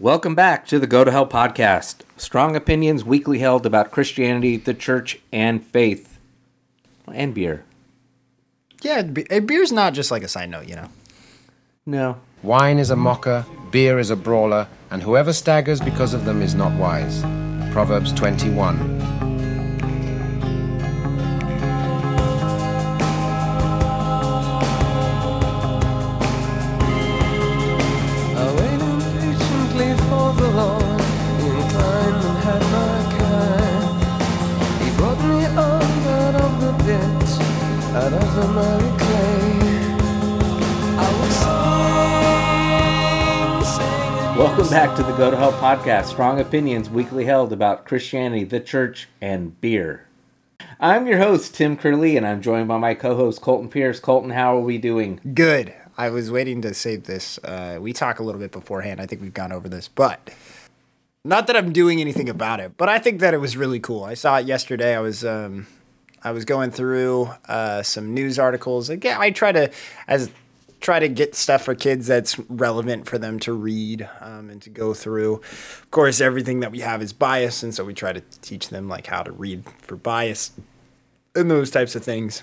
Welcome back to the Go to Hell podcast. Strong opinions weakly held about Christianity, the church, and faith. And beer. Yeah, be- beer's not just like a side note, you know. No. Wine is a mocker, beer is a brawler, and whoever staggers because of them is not wise. Proverbs 21. The Go to Hell podcast. Strong opinions weakly held about Christianity, the church, and beer. I'm your host, Tim Curley, and I'm joined by my co host, Colton Pierce. Colton, how are we doing? Good. I was waiting to save this. Uh, we talk a little bit beforehand. I think we've gone over this, but not that I'm doing anything about it. But I think that it was really cool. I saw it yesterday. I was um, I was going through uh, some news articles. Again, I try to as try to get stuff for kids that's relevant for them to read um, and to go through. Of course, everything that we have is biased, and so we try to teach them like how to read for bias and those types of things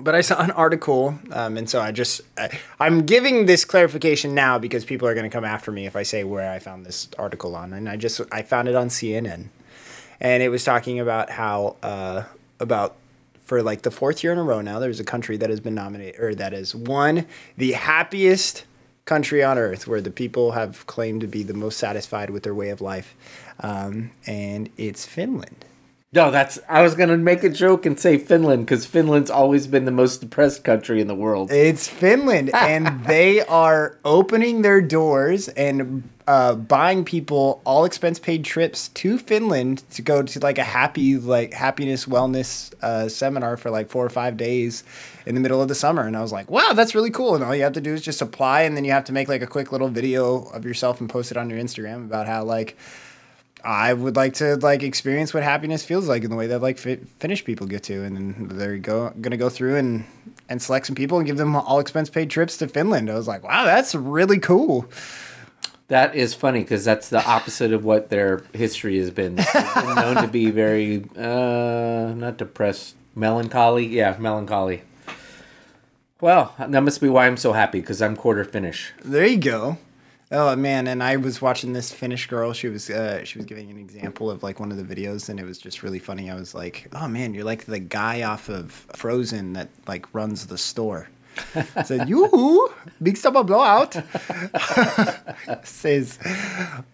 but I saw an article, um, and so I just I, I'm giving this clarification now because people are going to come after me if I say where I found this article on, and I just I found it on CNN, and it was talking about how uh, about for like the fourth year in a row now there's a country that has been nominated or that has won the happiest country on earth where the people have claimed to be the most satisfied with their way of life, um, and it's Finland. No, that's. I was going to make a joke and say Finland because Finland's always been the most depressed country in the world. It's Finland, and they are opening their doors and uh, buying people all expense paid trips to Finland to go to like a happy like happiness wellness uh, seminar for like four or five days in the middle of the summer. And I was like, wow, that's really cool. And all you have to do is just apply, and then you have to make like a quick little video of yourself and post it on your Instagram about how like. I would like to like experience what happiness feels like in the way that like fi- Finnish people get to, and then they're go gonna go through and and select some people and give them all expense paid trips to Finland. I was like, wow, that's really cool. That is funny because that's the opposite of what their history has been. Been known to be very, uh, not depressed, melancholy. Yeah, melancholy. Well, that must be why I'm so happy because I'm quarter Finnish. There you go. Oh man, and I was watching this Finnish girl. She was uh, she was giving an example of like one of the videos, and it was just really funny. I was like, "Oh man, you're like the guy off of Frozen that like runs the store." Said, "You big summer blowout." Says,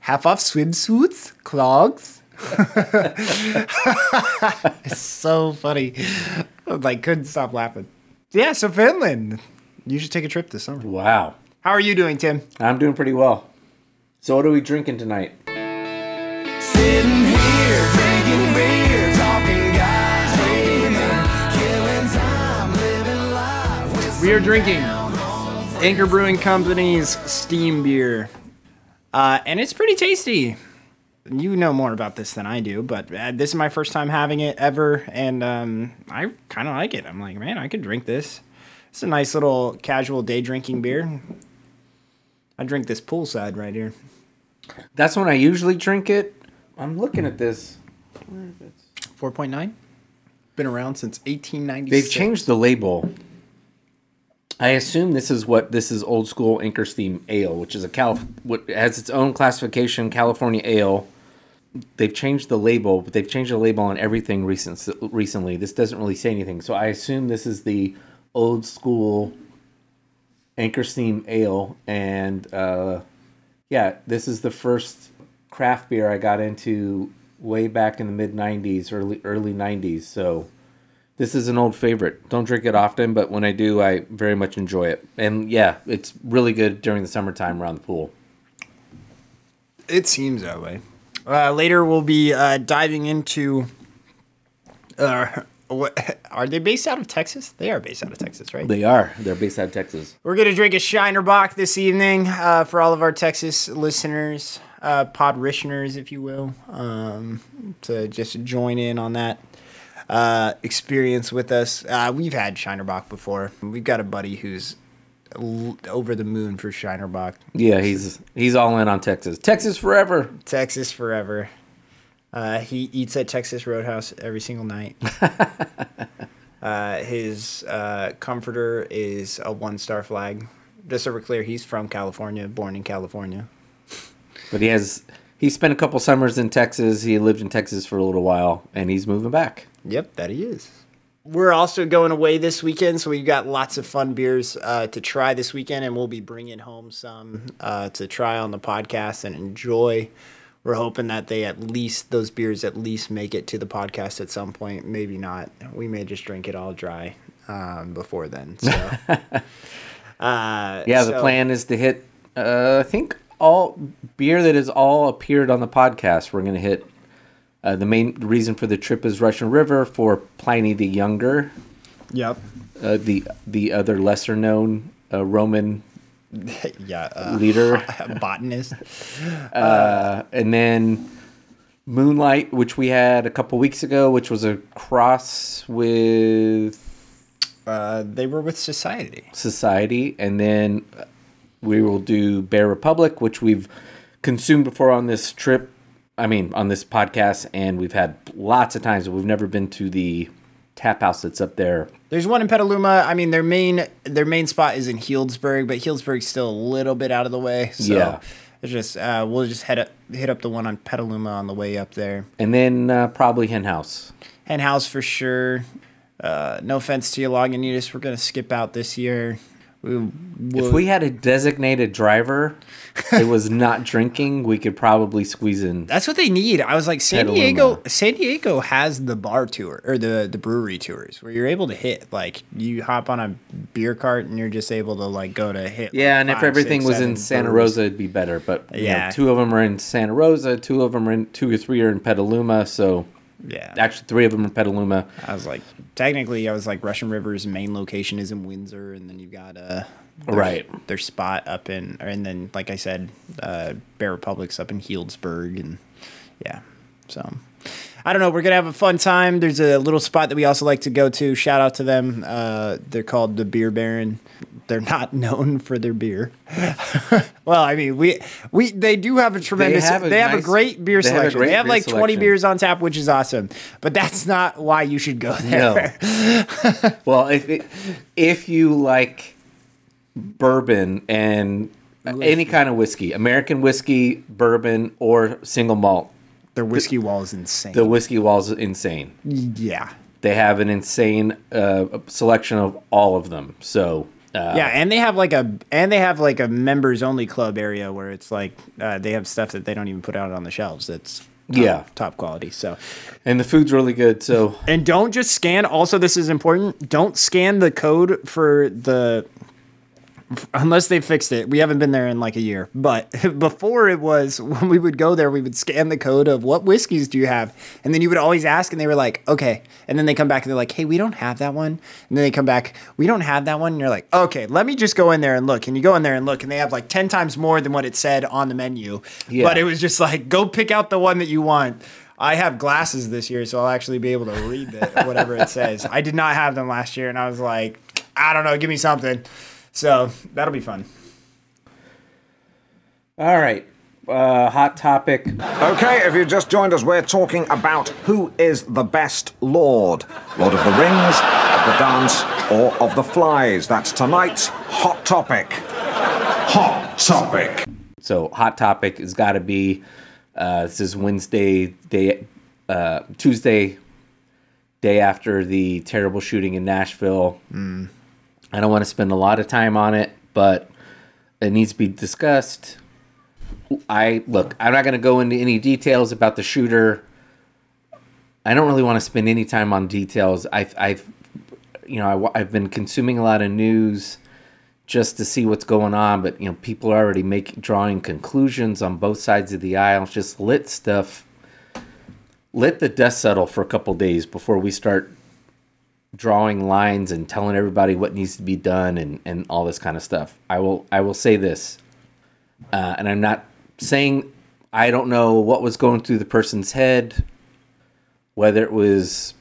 "Half off swimsuits, clogs." it's so funny. I like couldn't stop laughing. Yeah, so Finland. You should take a trip this summer. Wow. How are you doing, Tim? I'm doing pretty well. So, what are we drinking tonight? We are drinking Anchor Brewing Company's Steam Beer. Uh, and it's pretty tasty. You know more about this than I do, but uh, this is my first time having it ever, and um, I kind of like it. I'm like, man, I could drink this. It's a nice little casual day drinking beer. I drink this poolside right here. That's when I usually drink it. I'm looking at this. 4.9. Been around since 1896. They've changed the label. I assume this is what this is old school Anchor Steam Ale, which is a Cal what has its own classification, California Ale. They've changed the label, but they've changed the label on everything recent recently. This doesn't really say anything, so I assume this is the old school Anchor Steam Ale, and uh, yeah, this is the first craft beer I got into way back in the mid '90s, early early '90s. So this is an old favorite. Don't drink it often, but when I do, I very much enjoy it. And yeah, it's really good during the summertime around the pool. It seems that way. Uh, later, we'll be uh, diving into. Uh, what are they based out of Texas? They are based out of Texas, right? They are. They're based out of Texas. We're gonna drink a Shiner Bock this evening uh, for all of our Texas listeners, uh, podrishners, if you will, um, to just join in on that uh, experience with us. Uh, we've had Shiner Bock before. We've got a buddy who's l- over the moon for Shiner Bock. Yeah, he's he's all in on Texas. Texas forever. Texas forever. Uh, he eats at Texas Roadhouse every single night. uh, his uh, comforter is a one star flag. Just so we're clear, he's from California, born in California. But he has he spent a couple summers in Texas. He lived in Texas for a little while, and he's moving back. Yep, that he is. We're also going away this weekend, so we've got lots of fun beers uh, to try this weekend, and we'll be bringing home some uh, to try on the podcast and enjoy. We're hoping that they at least those beers at least make it to the podcast at some point. Maybe not. We may just drink it all dry um, before then. So, uh, Yeah, the so- plan is to hit. Uh, I think all beer that has all appeared on the podcast. We're gonna hit. Uh, the main reason for the trip is Russian River for Pliny the Younger, Yep. uh, the the other lesser known uh, Roman Yeah. Uh, leader, botanist. uh, and then Moonlight, which we had a couple weeks ago, which was a cross with Uh, they were with Society. Society, and then we will do Bear Republic, which we've consumed before on this trip. I mean, on this podcast, and we've had lots of times. We've never been to the tap house that's up there. There's one in Petaluma. I mean, their main their main spot is in Healdsburg, but Healdsburg's still a little bit out of the way. So Yeah. it's just uh, we'll just head up hit up the one on Petaluma on the way up there. And then uh, probably Hen House. Hen House for sure. Uh, no offense to you, Lagunitas. We're gonna skip out this year. We, If we'll- had a designated driver that was not drinking, we could probably squeeze in. That's what they need. I was like, San Petaluma. Diego. San Diego has the bar tour or the the brewery tours where you're able to hit like you hop on a beer cart and you're just able to like go to hit. Yeah, like, and if everything six, was in Santa breweries. Rosa, it'd be better. But Yeah. know, two of them are in Santa Rosa, two of them are in two or three are in Petaluma. So Yeah. actually, three of them are Petaluma. I was like, technically, I was like, Russian River's main location is in Windsor, and then you've got uh, their, Right. their spot up in, and then like I said, uh, Bear Republic's up in Healdsburg, and yeah, so. I don't know. We're gonna have a fun time. There's a little spot that we also like to go to. Shout out to them. Uh, they're called the Beer Baron. They're not known for their beer. well, I mean, we we they do have a tremendous. They have have a a, great beer they have selection. great they have like 20 beers on tap, which is awesome. But that's not why you should go there. No. well, if it, if you like bourbon and any kind of whiskey, American whiskey, bourbon, or single malt, Their whiskey wall is insane. the whiskey wall is insane. yeah. They have an insane uh, selection of all of them. So uh, Yeah, and they have like a and they have like a members only club area where it's like uh, they have stuff that they don't even put out on the shelves. That's top, Yeah. top quality. So and the food's really good. So and don't just scan. Also, this is important. Don't scan the code for the unless they fixed it. We haven't been there in like a year. But before it was when we would go there, we would scan the code of what whiskeys do you have, and then you would always ask, and they were like, okay, and then they come back and they're like, hey, we don't have that one, and then they come back, we don't have that one, and you're like, okay, let me just go in there and look, and you go in there and look, and they have like ten times more than what it said on the menu, Yeah. but it was just like, go pick out the one that you want. I have glasses this year, so I'll actually be able to read the, whatever it says. I did not have them last year, and I was like, I don't know, give me something. So that'll be fun. all right, uh, hot topic. Okay, if you just joined us, we're talking about who is the best Lord. Lord of the Rings, of the Dance, or of the Flies. That's tonight's hot topic. Hot topic. So hot topic has got to be. Uh, this is Wednesday, day, uh, Tuesday, day after the terrible shooting in Nashville. I don't want to spend a lot of time on it, but it needs to be discussed. I look. I'm not going to go into any details about the shooter. I don't really want to spend any time on details. I've, I've you know, I, have been consuming a lot of news just to see what's going on, but you know, people are already making drawing conclusions on both sides of the aisle. Just let stuff, let the dust settle for a couple days before we start drawing lines and telling everybody what needs to be done and, and all this kind of stuff. I will I will say this, uh, and I'm not saying I don't know what was going through the person's head, whether it was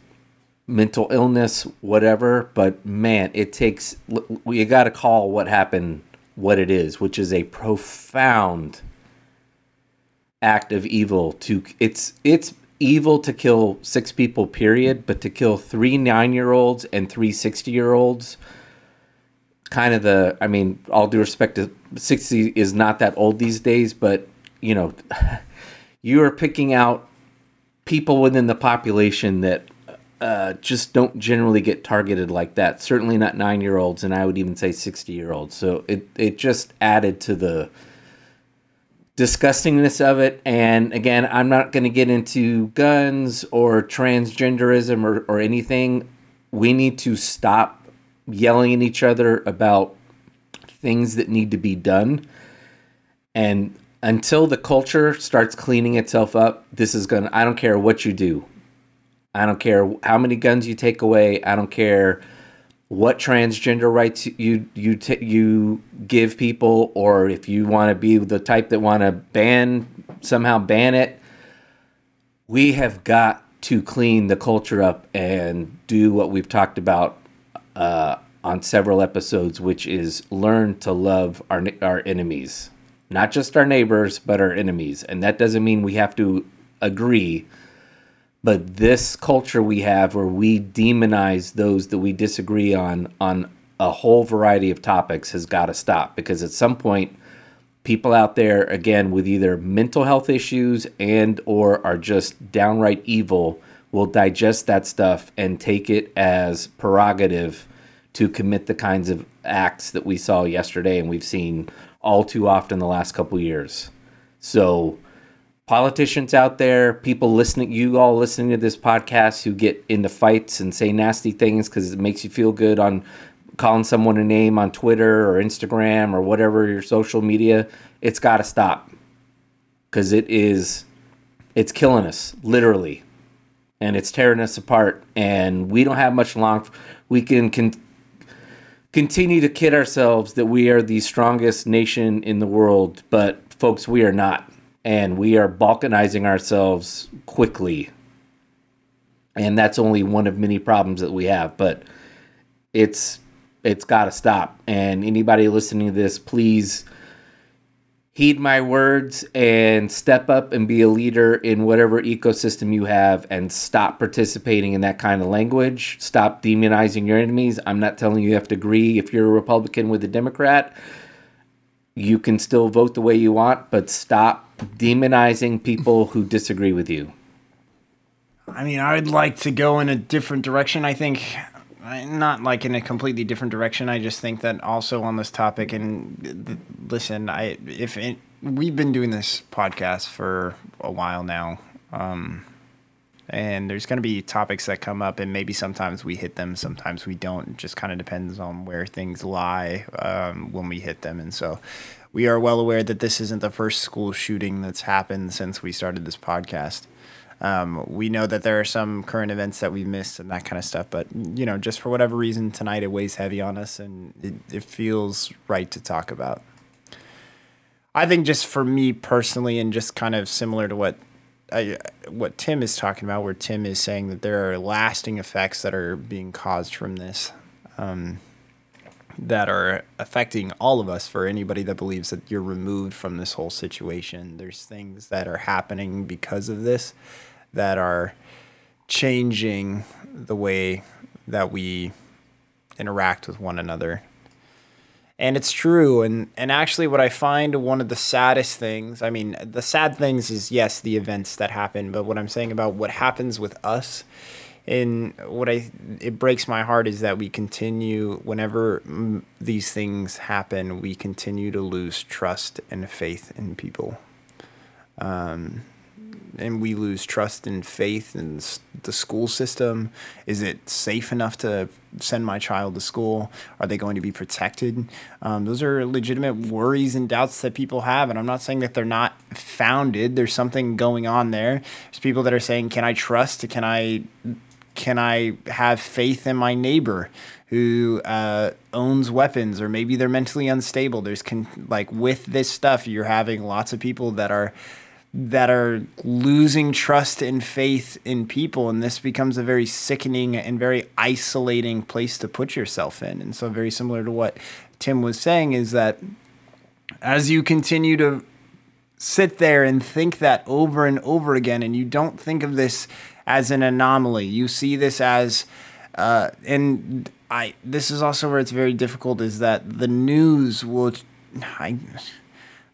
mental illness, whatever. But man, it takes you got to call what happened what it is, which is a profound act of evil. To it's it's evil to kill six people, period. But to kill three nine year olds and three 60 year olds, kind of the. I mean, all due respect to sixty is not that old these days, but you know, you are picking out people within the population that uh, just don't generally get targeted like that. Certainly not nine year olds, and I would even say 60 year olds. So it, it just added to the disgustingness of it. And again, I'm not going to get into guns or transgenderism or, or anything. We need to stop yelling at each other about things that need to be done. And until the culture starts cleaning itself up, this is going to, I don't care what you do. I don't care how many guns you take away. I don't care what transgender rights you you t- you give people, or if you want to be the type that want to ban somehow ban it. We have got to clean the culture up and do what we've talked about uh, on several episodes, which is learn to love our our enemies, not just our neighbors, but our enemies. And that doesn't mean we have to agree but this culture we have where we demonize those that we disagree on on a whole variety of topics has got to stop. Because at some point people out there again with either mental health issues and or are just downright evil will digest that stuff and take it as prerogative to commit the kinds of acts that we saw yesterday and we've seen all too often the last couple years. So politicians out there, people listening, you all listening to this podcast who get into fights and say nasty things because it makes you feel good on calling someone a name on Twitter or Instagram or whatever your social media, it's got to stop because it is, it's killing us literally, and it's tearing us apart. And we don't have much long. We can can continue to kid ourselves that we are the strongest nation in the world, but folks, we are not and we are balkanizing ourselves quickly. And that's only one of many problems that we have, but it's it's got to stop. And anybody listening to this, please heed my words and step up and be a leader in whatever ecosystem you have and stop participating in that kind of language. Stop demonizing your enemies. I'm not telling you you have to agree if you're a Republican with a Democrat. You can still vote the way you want, but stop demonizing people who disagree with you? I mean, I would like to go in a different direction. I think not like in a completely different direction. I just think that also on this topic and listen, I if it, we've been doing this podcast for a while now. Um, and there's going to be topics that come up and maybe sometimes we hit them sometimes we don't it just kind of depends on where things lie um, when we hit them and so we are well aware that this isn't the first school shooting that's happened since we started this podcast. Um, we know that there are some current events that we've missed and that kind of stuff, but you know, just for whatever reason, tonight it weighs heavy on us and it, it feels right to talk about. I think just for me personally, and just kind of similar to what I, what Tim is talking about, where Tim is saying that there are lasting effects that are being caused from this. Um, that are affecting all of us for anybody that believes that you're removed from this whole situation. There's things that are happening because of this that are changing the way that we interact with one another. And it's true. And, and actually, what I find one of the saddest things I mean, the sad things is, yes, the events that happen, but what I'm saying about what happens with us and what I it breaks my heart is that we continue whenever these things happen, we continue to lose trust and faith in people. Um, and we lose trust and faith in the school system. Is it safe enough to send my child to school? Are they going to be protected? Um, those are legitimate worries and doubts that people have. And I'm not saying that they're not founded. There's something going on there. There's people that are saying, can I trust? Can I can I have faith in my neighbor who uh, owns weapons or maybe they're mentally unstable? There's con- like with this stuff, you're having lots of people that are that are losing trust and faith in people and this becomes a very sickening and very isolating place to put yourself in and so very similar to what tim was saying is that as you continue to sit there and think that over and over again and you don't think of this as an anomaly you see this as uh, and i this is also where it's very difficult is that the news will i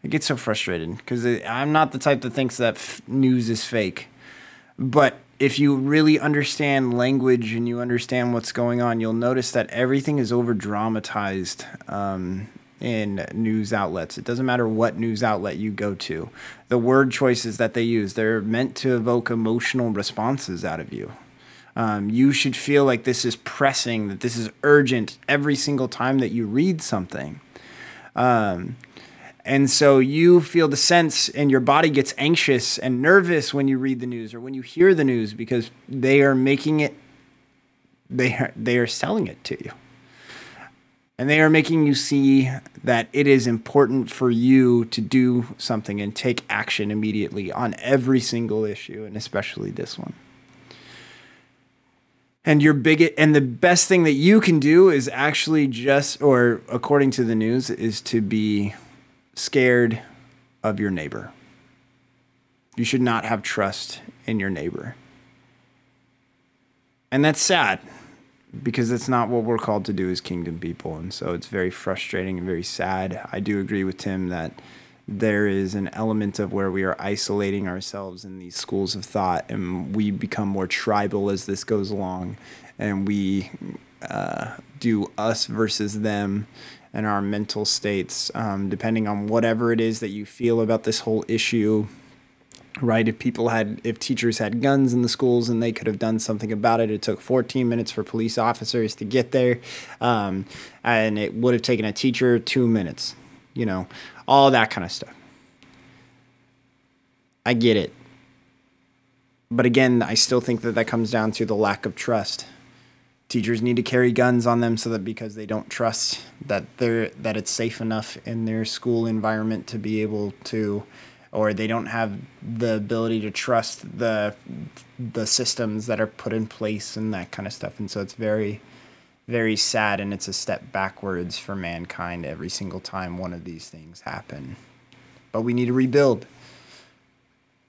I get so frustrated because I'm not the type that thinks that f- news is fake. But if you really understand language and you understand what's going on, you'll notice that everything is over dramatized um, in news outlets. It doesn't matter what news outlet you go to. The word choices that they use, they're meant to evoke emotional responses out of you. Um, you should feel like this is pressing, that this is urgent every single time that you read something. Um, and so you feel the sense, and your body gets anxious and nervous when you read the news or when you hear the news because they are making it, they are, they are selling it to you. And they are making you see that it is important for you to do something and take action immediately on every single issue, and especially this one. And your biggest and the best thing that you can do is actually just, or according to the news, is to be scared of your neighbor. You should not have trust in your neighbor. And that's sad because that's not what we're called to do as kingdom people. And so it's very frustrating and very sad. I do agree with Tim that there is an element of where we are isolating ourselves in these schools of thought and we become more tribal as this goes along and we uh, do us versus them and our mental states, um, depending on whatever it is that you feel about this whole issue. Right, if people had, if teachers had guns in the schools and they could have done something about it, it took 14 minutes for police officers to get there, um, and it would have taken a teacher two minutes. You know, all that kind of stuff. I get it, but again, I still think that that comes down to the lack of trust teachers need to carry guns on them so that because they don't trust that they're that it's safe enough in their school environment to be able to or they don't have the ability to trust the the systems that are put in place and that kind of stuff. And so it's very very sad and it's a step backwards for mankind every single time one of these things happen. But we need to rebuild.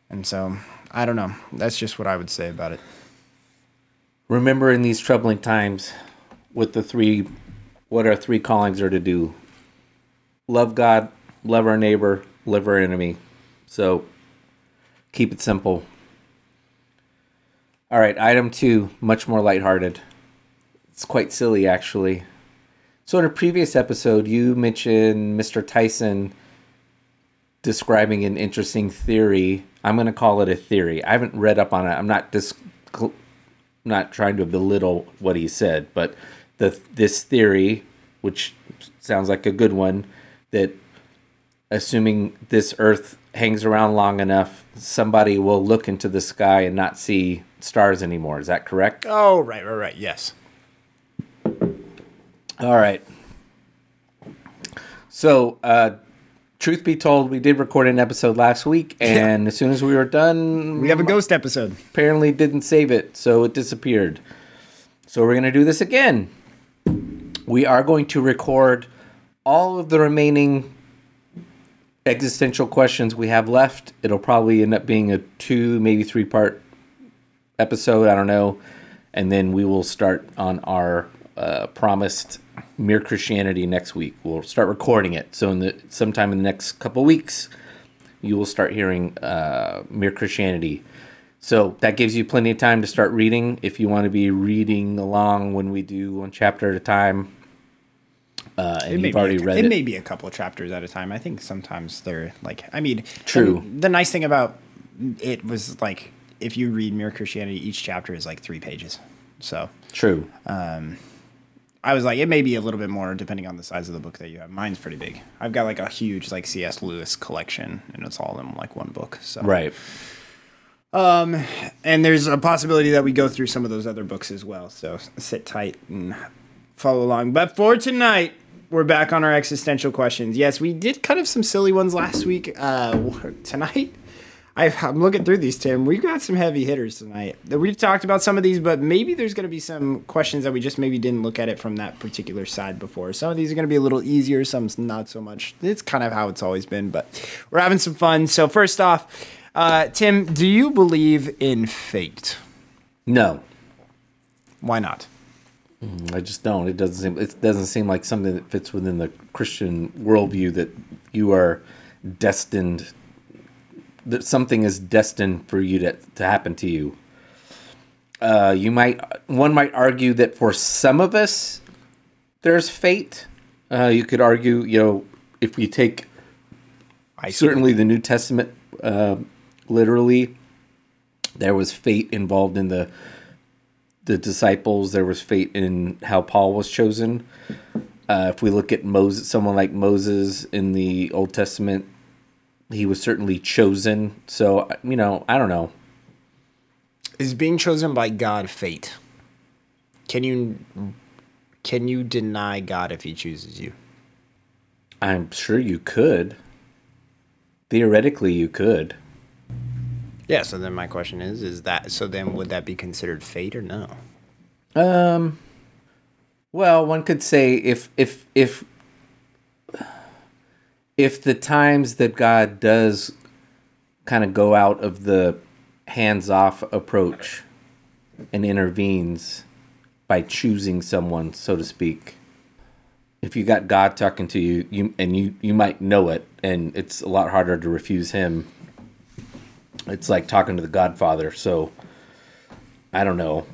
And so i don't know. That's just what i would say about it. Remember in these troubling times with the three what our three callings are to do. Love God, love our neighbor, love our enemy. So keep it simple. All right, item 2, much more lighthearted. It's quite silly actually. So in a previous episode you mentioned Mr. Tyson describing an interesting theory. I'm going to call it a theory. I haven't read up on it. I'm not dis- not trying to belittle what he said, but the this theory, which sounds like a good one, that assuming this Earth hangs around long enough, somebody will look into the sky and not see stars anymore. Is that correct? oh right right right yes All right. So, uh, truth be told, we did record an episode last week, and as soon as we were done, we have a ghost episode apparently didn't save it, so it disappeared. So we're going to do this again. We are going to record all of the remaining existential questions we have left. It'll probably end up being a two, maybe three part episode. I don't know. And then we will start on our uh, promised Mere Christianity next week. We'll start recording it. So in the sometime in the next couple weeks, you will start hearing uh, Mere Christianity. So that gives you plenty of time to start reading if you want to be reading along when we do one chapter at a time. Uh, and you've already a, read it, it. may be a couple of chapters at a time. I think sometimes they're like, I mean, True. The, nice thing about it was like, if you read Mere Christianity, each chapter is like three pages. So True. I was like, it may be a little bit more depending on the size of the book that you have. Mine's pretty big. I've got like a huge like C.S. Lewis collection, and it's all in like one book. So right. Um, and there's a possibility that we go through some of those other books as well. So sit tight and follow along. But for tonight, we're back on our existential questions. Yes, we did kind of some silly ones last week. Uh, tonight, I, I'm looking through these, Tim. We've got some heavy hitters tonight. We've talked about some of these, but maybe there's going to be some questions that we just maybe didn't look at it from that particular side before. Some of these are going to be a little easier, some not so much. It's kind of how it's always been, but we're having some fun. So first off, uh, Tim, do you believe in fate? No, Why not? I just don't. It doesn't seem. It doesn't seem like something that fits within the Christian worldview that you are destined. That something is destined for you to to happen to you. Uh, you might. One might argue that for some of us, there's fate. Uh, you could argue, you know, if we take I certainly the New Testament uh, literally, there was fate involved in the the disciples. There was fate in how Paul was chosen. Uh, if we look at Moses, someone like Moses in the Old Testament, he was certainly chosen. So you know, I don't know. is being chosen by God fate. Can you can you deny God if He chooses you? I'm sure you could. Theoretically, you could. Yeah. So then my question is: Is that so? Then would that be considered fate or no? Um. Well, one could say if if if if the times that God does kind of go out of the hands-off approach and intervenes by choosing someone, so to speak. If you got God talking to you, you and you you might know it, and it's a lot harder to refuse Him. It's like talking to the Godfather. So, I don't know.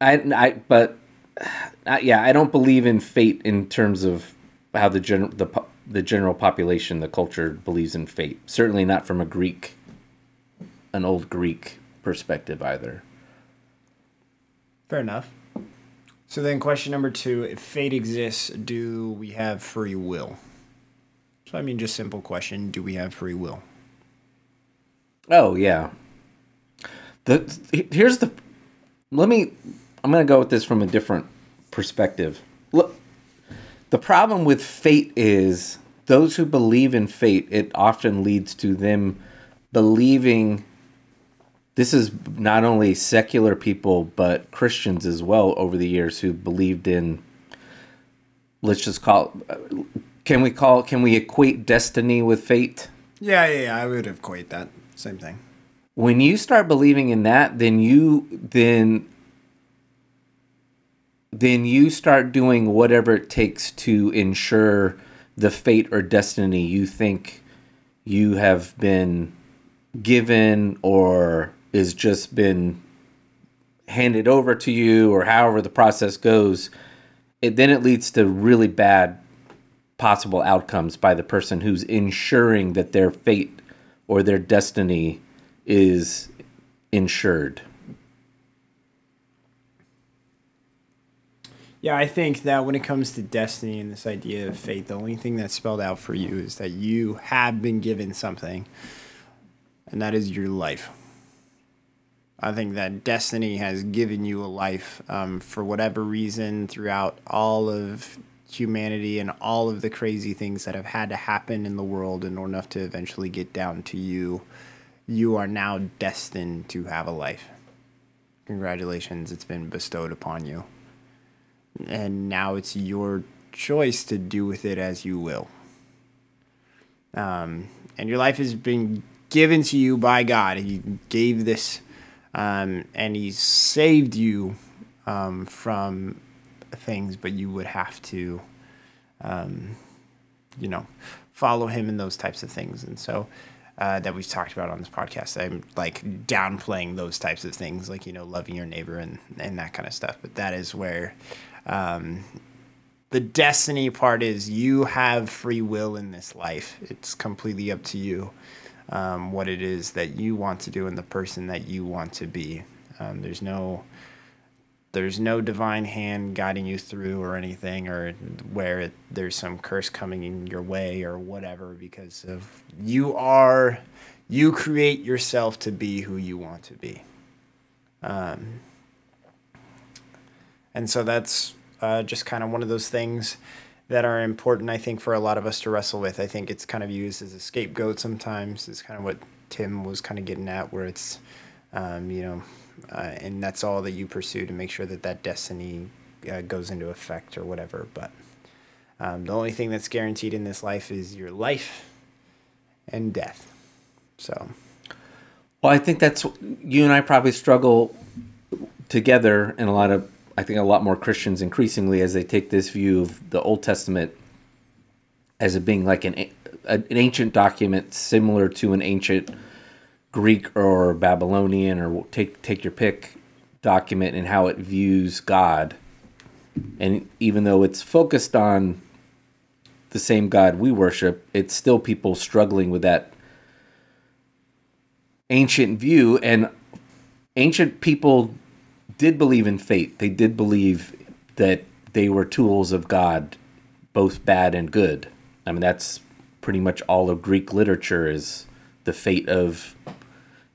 I, I but uh, yeah, I don't believe in fate in terms of how the general the the general population, the culture believes in fate. Certainly not from a Greek, an old Greek perspective either. Fair enough. So then, question number two: If fate exists, do we have free will? So I mean, just simple question: Do we have free will? Oh yeah. The here's the let me I'm to go with this from a different perspective. Look, the problem with fate is those who believe in fate, it often leads to them believing this is not only secular people but Christians as well over the years who believed in let's just call can we call can we equate destiny with fate? Yeah, yeah, yeah. I would equate that. Same thing. when you start believing in that then you then then you start doing whatever it takes to ensure the fate or destiny you think you have been given or is just been handed over to you or however the process goes it then it leads to really bad possible outcomes by the person who's ensuring that their fate or their destiny is insured. Yeah, I think that when it comes to destiny and this idea of fate, the only thing that's spelled out for you is that you have been given something, and that is your life. I think that destiny has given you a life um, for whatever reason throughout all of humanity and all of the crazy things that have had to happen in the world in order enough to eventually get down to you. You are now destined to have a life. Congratulations, it's been bestowed upon you and now it's your choice to do with it as you will. Um, and your life has been given to you by God. He gave this, um, and He saved you um, from things, but you would have to, um, you know, follow Him in those types of things. And so, uh, that we've talked about on this podcast. I'm like downplaying those types of things, like you know, loving your neighbor and and that kind of stuff. But that is where um, the destiny part is. You have free will in this life. It's completely up to you um, what it is that you want to do and the person that you want to be. Um, there's no there's no divine hand guiding you through or anything or where there's some curse coming in your way or whatever because of you are you create yourself to be who you want to be um, and so that's uh, just kind of one of those things that are important, I think, for a lot of us to wrestle with. I think it's kind of used as a scapegoat sometimes. It's kind of what Tim was kind of getting at, where it's, um, you know, uh, and that's all that you pursue to make sure that that destiny uh, goes into effect or whatever. But um, the only thing that's guaranteed in this life is your life and death. So, Well, I think that's you and I probably struggle together, and a lot of I think a lot more Christians increasingly as they take this view of the Old Testament as it being like an an ancient document similar to an ancient Greek or Babylonian or take take your pick document and how it views God. And even though it's focused on the same God we worship, it's still people struggling with that ancient view and ancient people did believe in fate. They did believe that they were tools of God, both bad and good. I mean, that's pretty much all of Greek literature is the fate of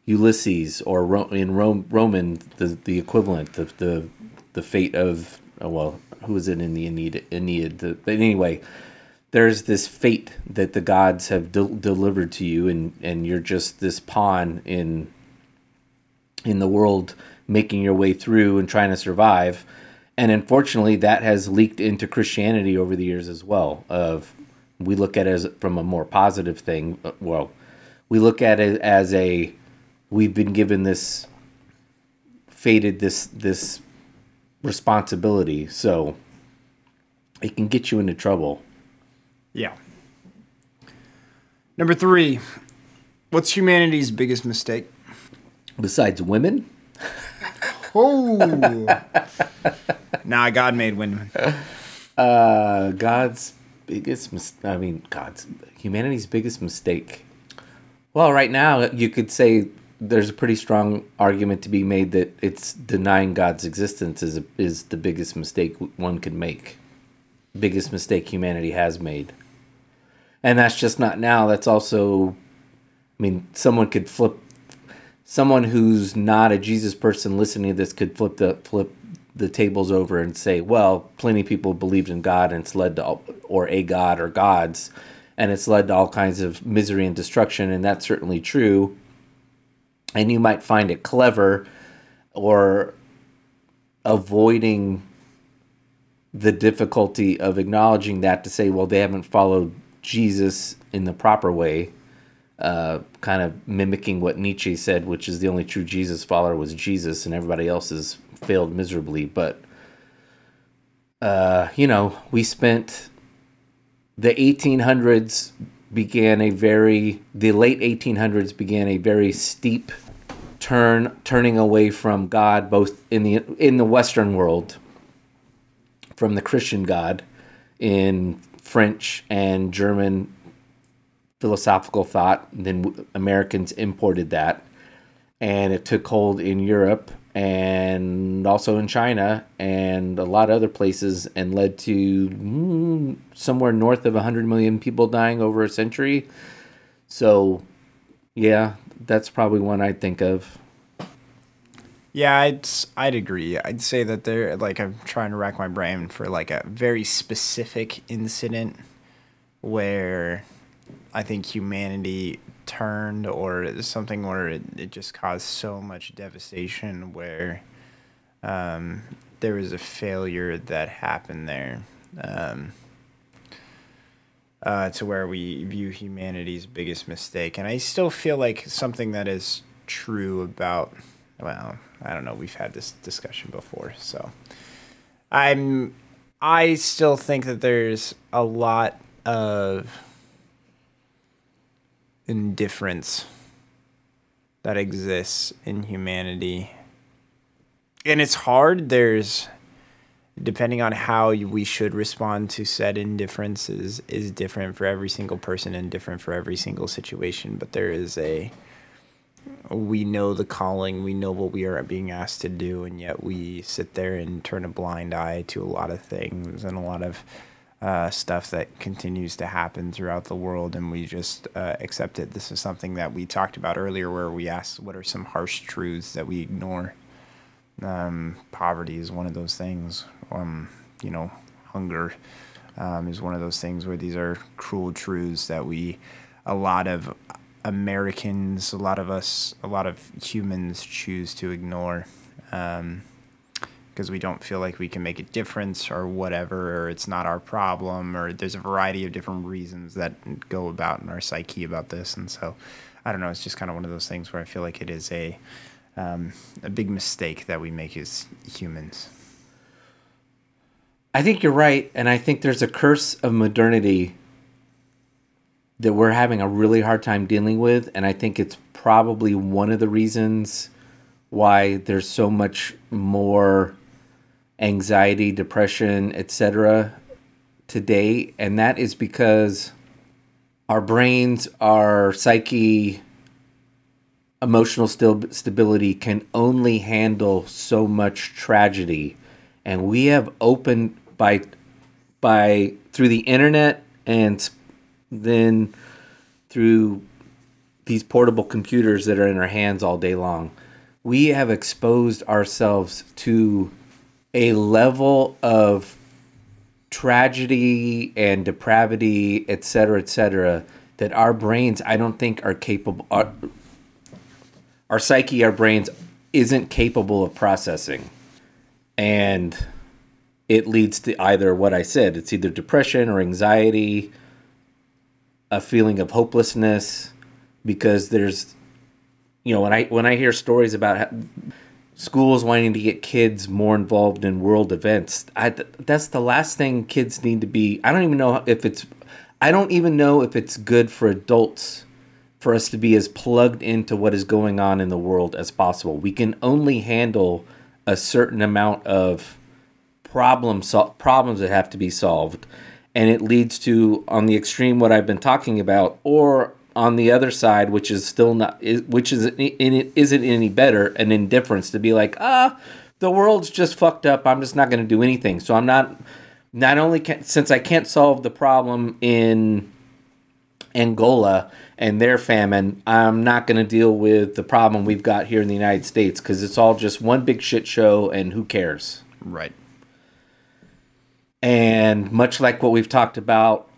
Ulysses, or Ro- in Rome, Roman, the the equivalent, the the, the fate of oh, well, who is it in the Aeneid? Aeneid. The, but anyway, there's this fate that the gods have del delivered to you, and and you're just this pawn in in the world making your way through and trying to survive and unfortunately that has leaked into christianity over the years as well of we look at it as from a more positive thing uh, well we look at it as a we've been given this faded this this responsibility so it can get you into trouble yeah. Number three, what's humanity's biggest mistake? besides women Oh. nah, God made women. uh god's biggest mis- i mean god's humanity's biggest mistake well right now you could say there's a pretty strong argument to be made that it's denying god's existence is, a, is the biggest mistake one could make. Biggest mistake humanity has made. And that's just not now. That's also i mean someone could flip someone who's not a jesus person listening to this could flip the flip the tables over and say well plenty of people believed in god and it's led to all, or a god or gods and it's led to all kinds of misery and destruction. And that's certainly true and you might find it clever or avoiding the difficulty of acknowledging that to say, well, they haven't followed Jesus in the proper way, uh, kind of mimicking what Nietzsche said, which is the only true Jesus follower was Jesus, and everybody else has failed miserably. But, uh, you know, we spent the 1800s began a very the late 1800s began a very steep turn turning away from God both in the in the western world from the Christian God in French and German philosophical thought. Then Americans imported that, and it took hold in Europe and also in China and a lot of other places, and led to mm, somewhere north of 100 million people dying over a century. So, yeah, that's probably one I'd think of. Yeah, I'd I'd agree. I'd say that there like I'm trying to rack my brain for like a very specific incident where I think humanity turned or something where it, it just caused so much devastation where um, there was a failure that happened there. Um, uh, to where we view humanity's biggest mistake. And I still feel like something that is true about, well, I don't know, we've had this discussion before. So I'm, I still think that there's a lot of indifference that exists in humanity. And it's hard. There's, depending on how we should respond to said indifference is, is different for every single person and different for every single situation. But there is a, we know the calling, we know what we are being asked to do, and yet we sit there and turn a blind eye to a lot of things and a lot of uh, stuff that continues to happen throughout the world, and we just uh, accept it. This is something that we talked about earlier, where we asked, "What are some harsh truths that we ignore?" Um, poverty is one of those things. Um, you know, hunger, um, is one of those things where these are cruel truths that we, a lot of Americans, a lot of us, a lot of humans choose to ignore. Um, because we don't feel like we can make a difference or whatever, or it's not our problem, or there's a variety of different reasons that go about in our psyche about this. And so, I don't know, it's just kind of one of those things where I feel like it is a um, a big mistake that we make as humans. I think you're right, and I think there's a curse of modernity that we're having a really hard time dealing with, and I think it's probably one of the reasons why there's so much more anxiety, depression, etc. today, and that is because our brains, our psyche, emotional st- stability can only handle so much tragedy, and we have opened by by through the internet and then through these portable computers that are in our hands all day long. We have exposed ourselves to a level of tragedy and depravity, et cetera, et cetera, that our brains, I don't think, are capable. Our, our psyche, our brains, isn't capable of processing, and it leads to either what I said. It's either depression or anxiety, a feeling of hopelessness, because there's, you know, when I when I hear stories about. How, schools wanting to get kids more involved in world events. I, that's the last thing kids need to be. I don't even know if it's. I don't even know if it's good for adults for us to be as plugged into what is going on in the world as possible. We can only handle a certain amount of problem problems that have to be solved, and it leads to on the extreme what I've been talking about, or on the other side, which is still not, which is in isn't any better, an indifference to be like, ah, the world's just fucked up. I'm just not going to do anything. So I'm not, not only can, since I can't solve the problem in Angola and their famine, I'm not going to deal with the problem we've got here in the United States because it's all just one big shit show and who cares? Right. And much like what we've talked about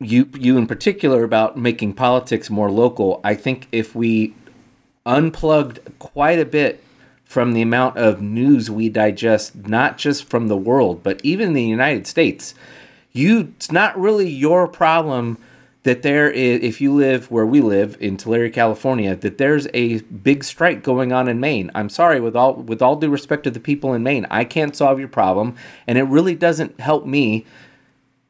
you you in particular about making politics more local. I think if we unplugged quite a bit from the amount of news we digest, not just from the world, but even the United States, you it's not really your problem that there is if you live where we live in Tulare, California, that there's a big strike going on in Maine. I'm sorry with all with all due respect to the people in Maine, I can't solve your problem and it really doesn't help me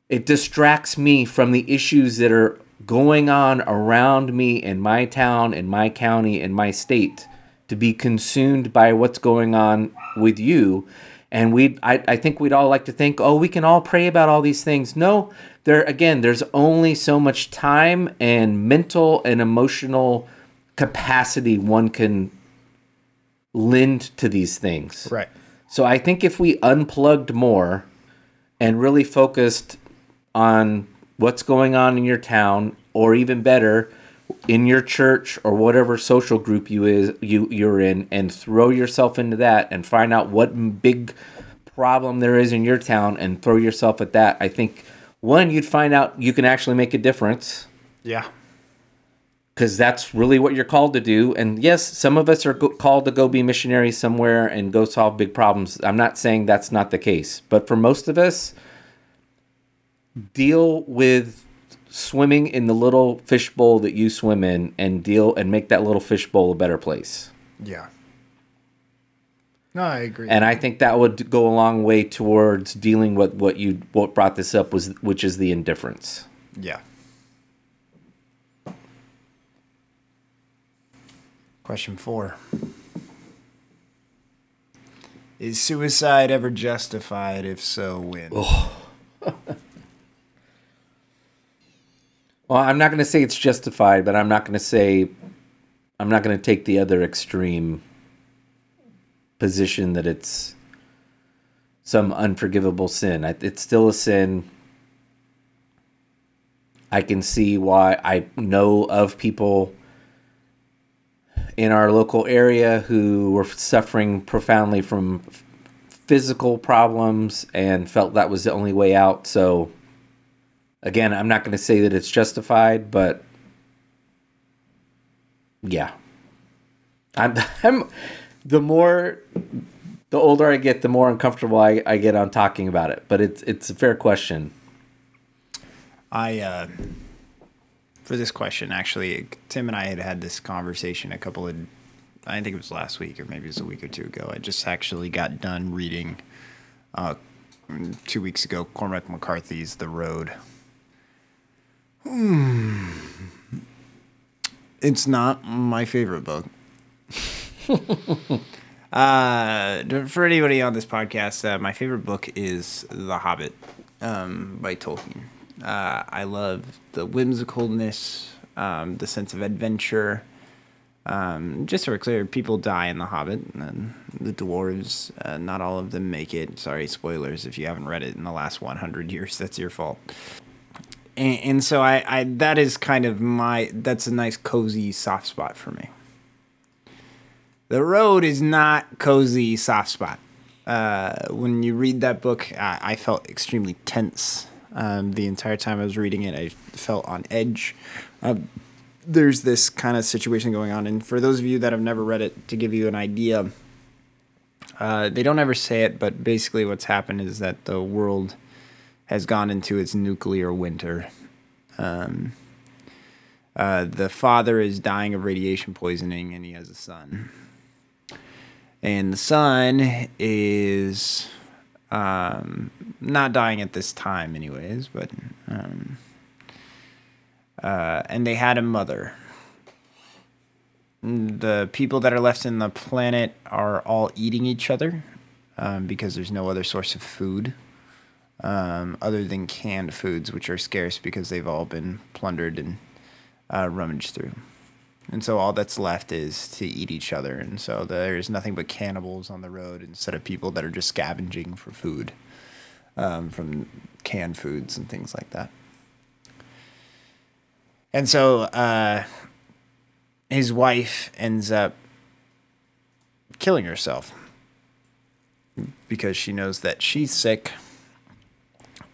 it distracts me from the issues that are going on around me in my town, in my county, in my state to be consumed by what's going on with you. And we I, I think we'd all like to think, oh, we can all pray about all these things. No, there again, there's only so much time and mental and emotional capacity one can lend to these things. Right. So I think if we unplugged more and really focused on what's going on in your town, or even better, in your church or whatever social group you is you you're in, and throw yourself into that and find out what big problem there is in your town and throw yourself at that. I think one, you'd find out you can actually make a difference. Yeah. Because that's really what you're called to do. And yes, some of us are go- called to go be missionaries somewhere and go solve big problems. I'm not saying that's not the case. But for most of us, deal with swimming in the little fishbowl that you swim in and deal and make that little fishbowl a better place. Yeah. No, I agree. And I think that would go a long way towards dealing with what you what brought this up was which is the indifference. Yeah. Question four. Is suicide ever justified? If so, when? Well, I'm not going to say it's justified, but I'm not going to say I'm not going to take the other extreme position that it's some unforgivable sin. It's still a sin. I can see why I know of people in our local area who were suffering profoundly from physical problems and felt that was the only way out. So, again, I'm not going to say that it's justified, but yeah, I'm. I'm the more the older I get, the more uncomfortable I, I get on talking about it. But it's it's a fair question. I uh, for this question actually, Tim and I had had this conversation a couple of, I think it was last week or maybe it was a week or two ago. I just actually got done reading, uh, two weeks ago, Cormac McCarthy's The Road. Hmm. It's not my favorite book. uh, for anybody on this podcast, uh, my favorite book is The Hobbit um, by Tolkien. Uh, I love the whimsicalness, um, the sense of adventure. Um, just so we're clear, people die in The Hobbit, and the dwarves, uh, not all of them make it. Sorry, spoilers if you haven't read it in the last 100 years, that's your fault. And, and so I, I, that is kind of my, that's a nice cozy soft spot for me. The Road is not cozy soft spot. Uh, when you read that book, I, I felt extremely tense um, the entire time I was reading it. I felt on edge. Uh, there's this kind of situation going on, and for those of you that have never read it, to give you an idea, uh, they don't ever say it, but basically what's happened is that the world has gone into its nuclear winter. Um, uh, the father is dying of radiation poisoning, and he has a son and the son is um, not dying at this time, anyways. But um, uh, and they had a mother. The people that are left in the planet are all eating each other um, because there's no other source of food um, other than canned foods, which are scarce because they've all been plundered and uh, rummaged through. And so all that's left is to eat each other. And so there's nothing but cannibals on the road instead of people that are just scavenging for food um, from canned foods and things like that. And so uh, his wife ends up killing herself because she knows that she's sick.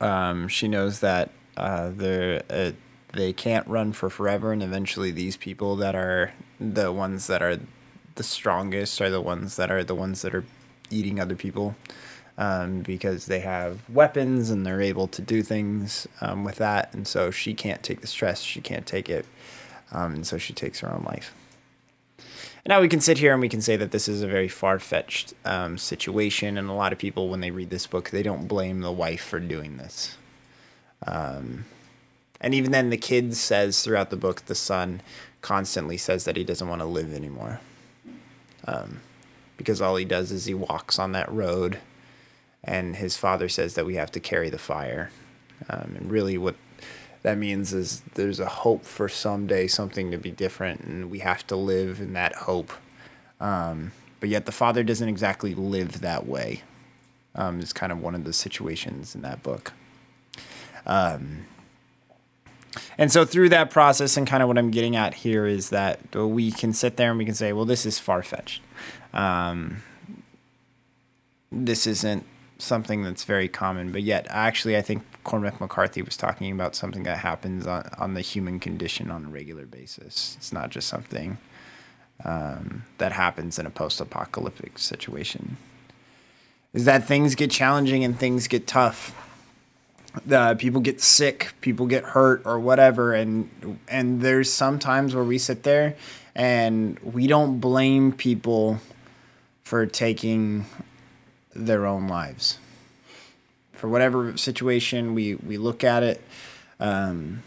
Um, she knows that uh, there. Uh, they can't run for forever and eventually these people that are the ones that are the strongest are the ones that are the ones that are eating other people um, because they have weapons and they're able to do things um, with that and so she can't take the stress she can't take it um, and so she takes her own life now we can sit here and we can say that this is a very far-fetched um, situation and a lot of people when they read this book they don't blame the wife for doing this um, and even then, the kid says throughout the book, the son constantly says that he doesn't want to live anymore. Um, because all he does is he walks on that road, and his father says that we have to carry the fire. Um, and really, what that means is there's a hope for someday something to be different, and we have to live in that hope. Um, but yet, the father doesn't exactly live that way. Um, it's kind of one of the situations in that book. Um, and so through that process, and kind of what I'm getting at here is that we can sit there and we can say, well, this is far fetched. Um, this isn't something that's very common, but yet actually, I think Cormac McCarthy was talking about something that happens on, on the human condition on a regular basis. It's not just something um, that happens in a post apocalyptic situation. Is that things get challenging and things get tough the people get sick, people get hurt or whatever and and there's some times where we sit there and we don't blame people for taking their own lives. For whatever situation we we look at it um,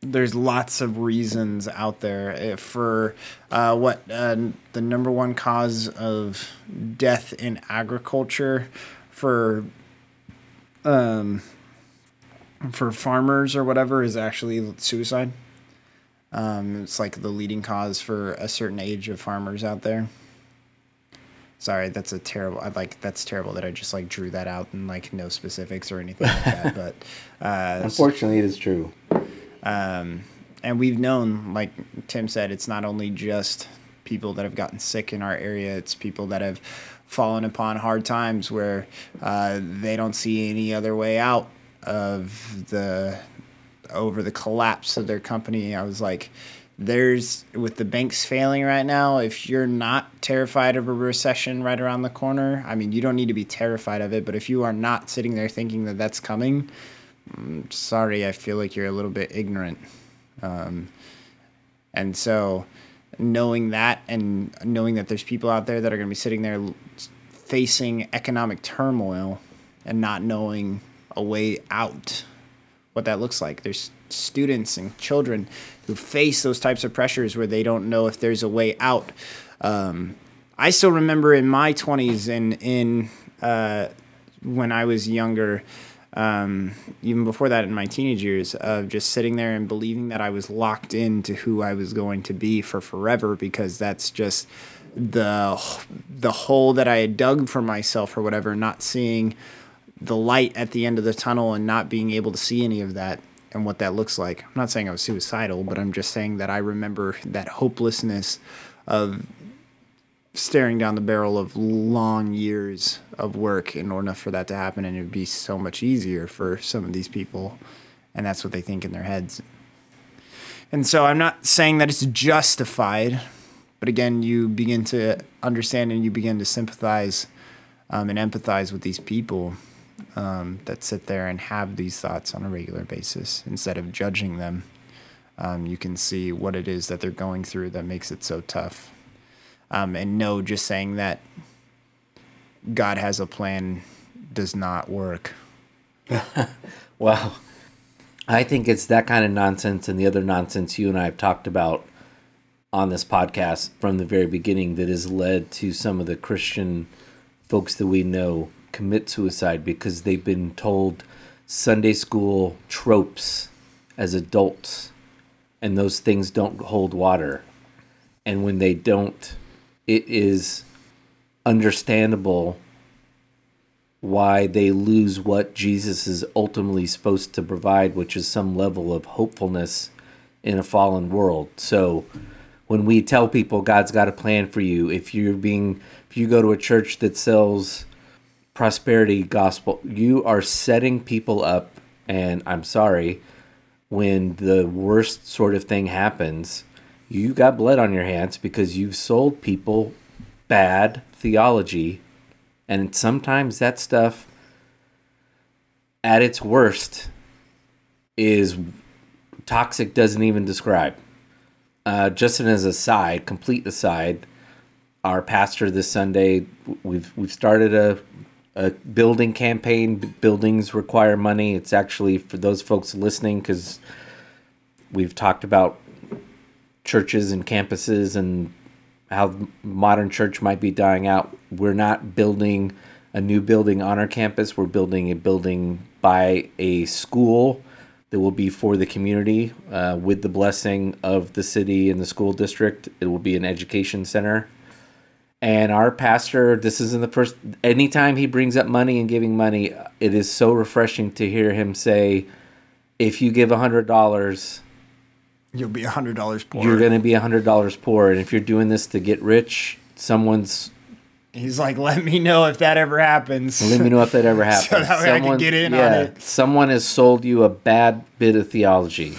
there's lots of reasons out there eh, for uh, what uh, the number one cause of death in agriculture for um, for farmers or whatever is actually suicide. Um, it's like the leading cause for a certain age of farmers out there. Sorry, that's a terrible. I like that's terrible that I just like drew that out and like no specifics or anything like that. But uh, unfortunately, it is true. Um, and we've known, like Tim said, it's not only just people that have gotten sick in our area. It's people that have fallen upon hard times where uh, they don't see any other way out of the over the collapse of their company. I was like, there's with the banks failing right now, if you're not terrified of a recession right around the corner, I mean, you don't need to be terrified of it, but if you are not sitting there thinking that that's coming, I'm sorry, I feel like you're a little bit ignorant. Um, and so, knowing that and knowing that there's people out there that are going to be sitting there facing economic turmoil and not knowing a way out, what that looks like. There's students and children who face those types of pressures where they don't know if there's a way out. Um, I still remember in my 20s and in uh, when I was younger, um, even before that in my teenage years, of just sitting there and believing that I was locked into who I was going to be for forever because that's just the the hole that I had dug for myself or whatever, not seeing the light at the end of the tunnel and not being able to see any of that and what that looks like. I'm not saying I was suicidal, but I'm just saying that I remember that hopelessness of staring down the barrel of long years of work in order for that to happen and it would be so much easier for some of these people and that's what they think in their heads and so i'm not saying that it's justified but again you begin to understand and you begin to sympathize um, and empathize with these people um, that sit there and have these thoughts on a regular basis instead of judging them um, you can see what it is that they're going through that makes it so tough um, and no, just saying that God has a plan does not work. Well, I think it's that kind of nonsense and the other nonsense you and I have talked about on this podcast from the very beginning that has led to some of the Christian folks that we know commit suicide because they've been told Sunday school tropes as adults and those things don't hold water. And when they don't, it is understandable why they lose what Jesus is ultimately supposed to provide, which is some level of hopefulness in a fallen world. So when we tell people God's got a plan for you, if you're being if you go to a church that sells prosperity gospel, you are setting people up and I'm sorry, when the worst sort of thing happens, you got blood on your hands because you've sold people bad theology and sometimes that stuff at its worst is toxic doesn't even describe. Uh, just as a side complete aside our pastor this sunday we've we've started a a building campaign buildings require money it's actually for those folks listening because we've talked about churches and campuses and how modern church might be dying out. We're not building a new building on our campus. We're building a building by a school that will be for the community uh, with the blessing of the city and the school district. It will be an education center. And our pastor, this isn't the first, anytime he brings up money and giving money, it is so refreshing to hear him say, if you give a $100, You'll be a hundred dollars poor. you're going to be a hundred dollars poor, and if you're doing this to get rich, someone's He's like, let me know if that ever happens. let me know if that ever happens. So that way I can get in on it. Someone has sold you a bad bit of theology.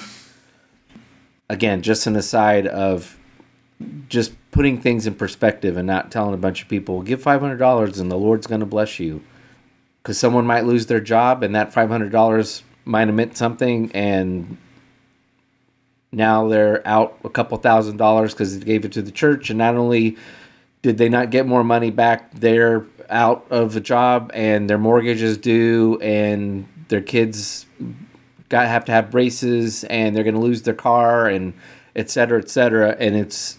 Again, just an aside of just putting things in perspective and not telling a bunch of people give five hundred dollars and the Lord's going to bless you, because someone might lose their job and that five hundred dollars might have meant something and now they're out a couple thousand dollars because they gave it to the church. And not only did they not get more money back they're out of a job and their mortgage is due and their kids got have to have braces and they're going to lose their car and et cetera et cetera. And it's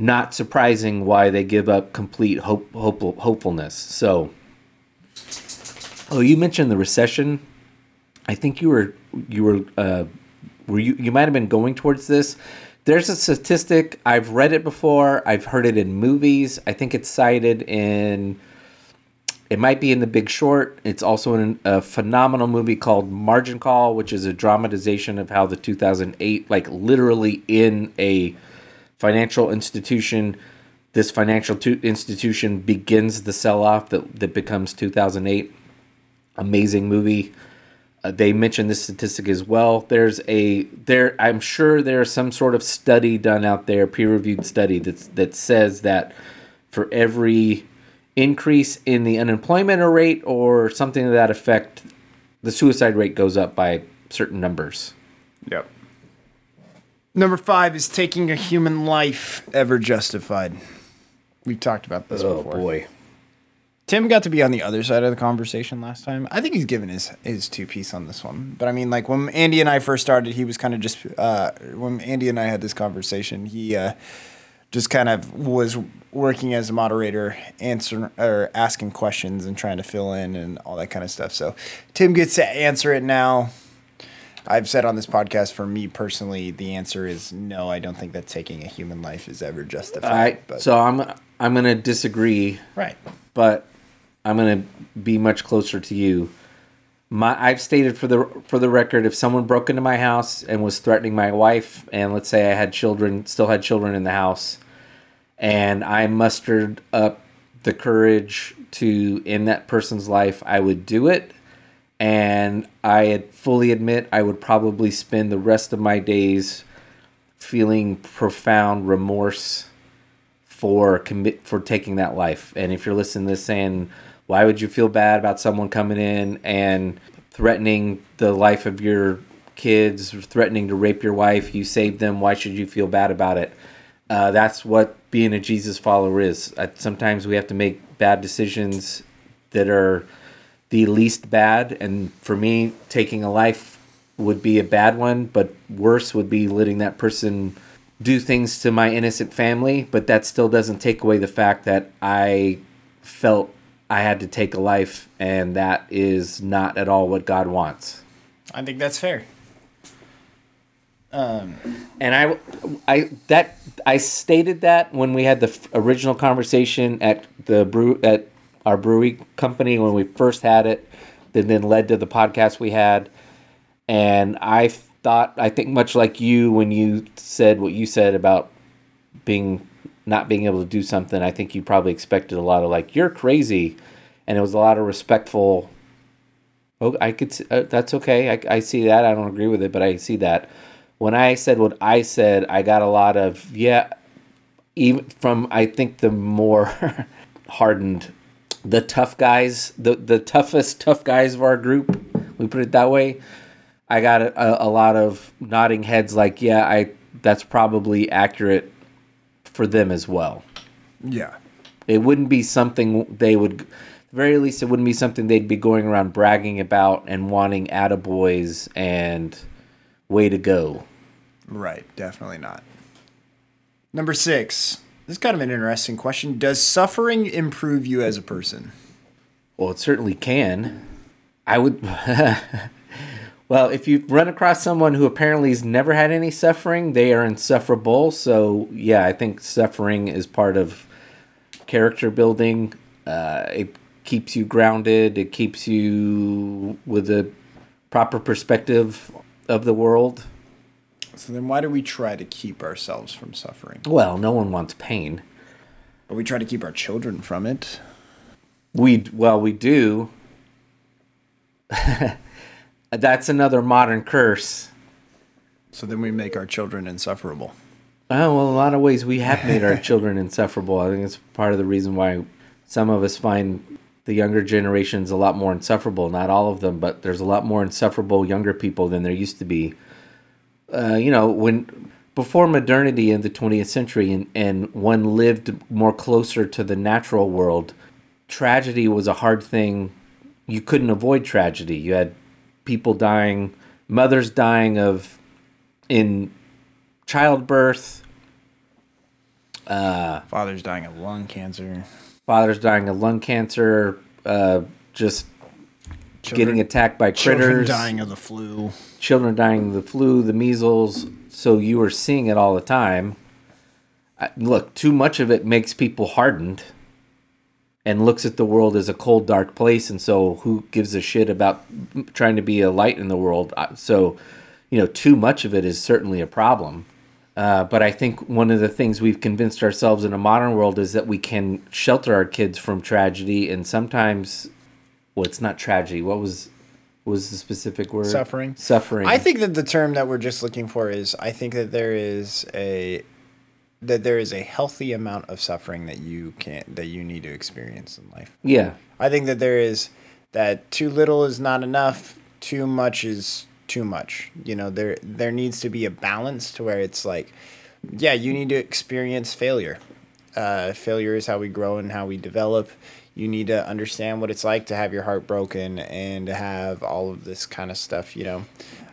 not surprising why they give up complete hope, hope hopefulness. So oh you mentioned the recession. I think you were you were uh, were you you might have been going towards this. There's a statistic. I've read it before. I've heard it in movies. I think it's cited in it might be in the big short. It's also in a phenomenal movie called margin call which is a dramatization of how the 2008 like literally in a financial institution. This financial tu- institution begins the sell off that, that becomes 2008. Amazing movie. Uh, they mentioned this statistic as well. There's a there. I'm sure there's some sort of study done out there, peer-reviewed study that that says that for every increase in the unemployment rate or something to that effect, the suicide rate goes up by certain numbers. Yep. Number five is taking a human life ever justified. We've talked about this Oh before. boy. Tim got to be on the other side of the conversation last time. I think he's given his his two piece on this one. But I mean, like when Andy and I first started, he was kind of just uh, when Andy and I had this conversation, he uh, just kind of was working as a moderator, answering or asking questions and trying to fill in and all that kind of stuff. So Tim gets to answer it now. I've said on this podcast, for me personally, the answer is no. I don't think that taking a human life is ever justified. I but, so I'm I'm gonna disagree, right. but I'm gonna be much closer to you. My I've stated for the for the record, if someone broke into my house and was threatening my wife, and let's say I had children, still had children in the house, and I mustered up the courage to end that person's life, I would do it. And I fully admit I would probably spend the rest of my days feeling profound remorse for commit for taking that life. And if you're listening to this saying, why would you feel bad about someone coming in and threatening the life of your kids, threatening to rape your wife? You saved them. Why should you feel bad about it? Uh, that's what being a Jesus follower is. Uh, sometimes we have to make bad decisions that are the least bad. And for me, taking a life would be a bad one, but worse would be letting that person do things to my innocent family. But that still doesn't take away the fact that I felt I had to take a life, and that is not at all what God wants. I think that's fair. Um, and I, I that I stated that when we had the f- original conversation at the brew at our brewery company when we first had it, that then led to the podcast we had, and I thought I think much like you when you said what you said about being not being able to do something. I think you probably expected a lot of like you're crazy, and it was a lot of respectful. Oh, I could. Uh, that's okay. I, I see that. I don't agree with it, but I see that. When I said what I said, I got a lot of yeah. Even from I think the more hardened, the tough guys, the the toughest tough guys of our group. We put it that way. I got a, a lot of nodding heads, like yeah, I that's probably accurate for them as well. Yeah. It wouldn't be something they would, at the very least, it wouldn't be something they'd be going around bragging about and wanting attaboys and way to go. Right, definitely not. Number six. This is kind of an interesting question. Does suffering improve you as a person? Well, it certainly can. I would. well, if you run across someone who apparently has never had any suffering, they are insufferable. So, yeah, I think suffering is part of character building. Uh, it keeps you grounded, it keeps you with a proper perspective of the world. So then why do we try to keep ourselves from suffering? Well, no one wants pain. But we try to keep our children from it. We well, we do. That's another modern curse. So then we make our children insufferable. Oh well, a lot of ways we have made our children insufferable. I think it's part of the reason why some of us find the younger generations a lot more insufferable. Not all of them, but there's a lot more insufferable younger people than there used to be. Uh, you know, when before modernity in the 20th century, and, and one lived more closer to the natural world, tragedy was a hard thing. You couldn't avoid tragedy. You had people dying, mothers dying of in childbirth, Father's dying of lung cancer. fathers dying of lung cancer, uh, just getting attacked by critters, Children dying of the flu. children dying of the flu, the measles. So you were seeing it all the time. I- Look, too much of it makes people hardened and looks at the world as a cold, dark place. And so, who gives a shit about trying to be a light in the world? So, you know, too much of it is certainly a problem. Uh, but I think one of the things we've convinced ourselves in a modern world is that we can shelter our kids from tragedy, and sometimes, well, it's not tragedy. What was was the specific word? Suffering. Suffering. I think that the term that we're just looking for is I think that there is a that there is a healthy amount of suffering that you can that you need to experience in life. Yeah. I think that there is that too little is not enough, too much is too much. You know, there there needs to be a balance to where it's like yeah, you need to experience failure. Uh, failure is how we grow and how we develop. You need to understand what it's like to have your heart broken and to have all of this kind of stuff, you know,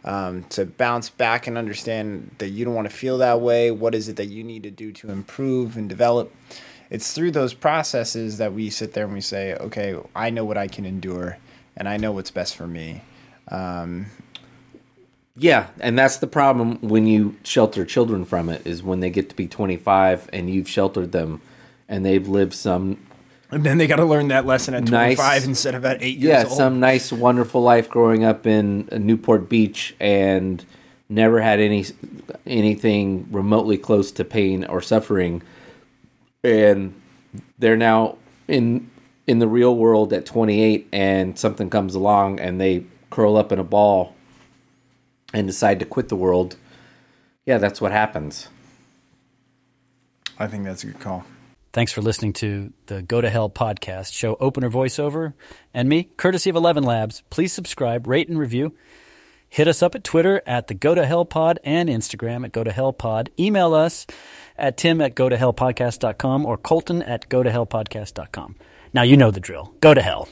um, to bounce back and understand that you don't want to feel that way. What is it that you need to do to improve and develop? It's through those processes that we sit there and we say, okay, I know what I can endure and I know what's best for me. Um, Yeah, and that's the problem when you shelter children from it is when they get to be 25 and you've sheltered them and they've lived some and then they got to learn that lesson at Nice. 25 instead of at eight yeah, years old. some nice wonderful life growing up in uh, Newport Beach and never had any anything remotely close to pain or suffering and they're now in in the real world at 28 and something comes along and they curl up in a ball and decide to quit the world. Yeah, that's what happens. I think that's a good call. Thanks for listening to the Go to Hell podcast, show opener voiceover, and me, courtesy of ElevenLabs. Please subscribe, rate, and review. Hit us up at Twitter at the Go to Hell Pod and Instagram at Go to Hell Pod. Email us at tim at go to hell podcast.com or colton at go to hell podcast.com. Now you know the drill. Go to hell.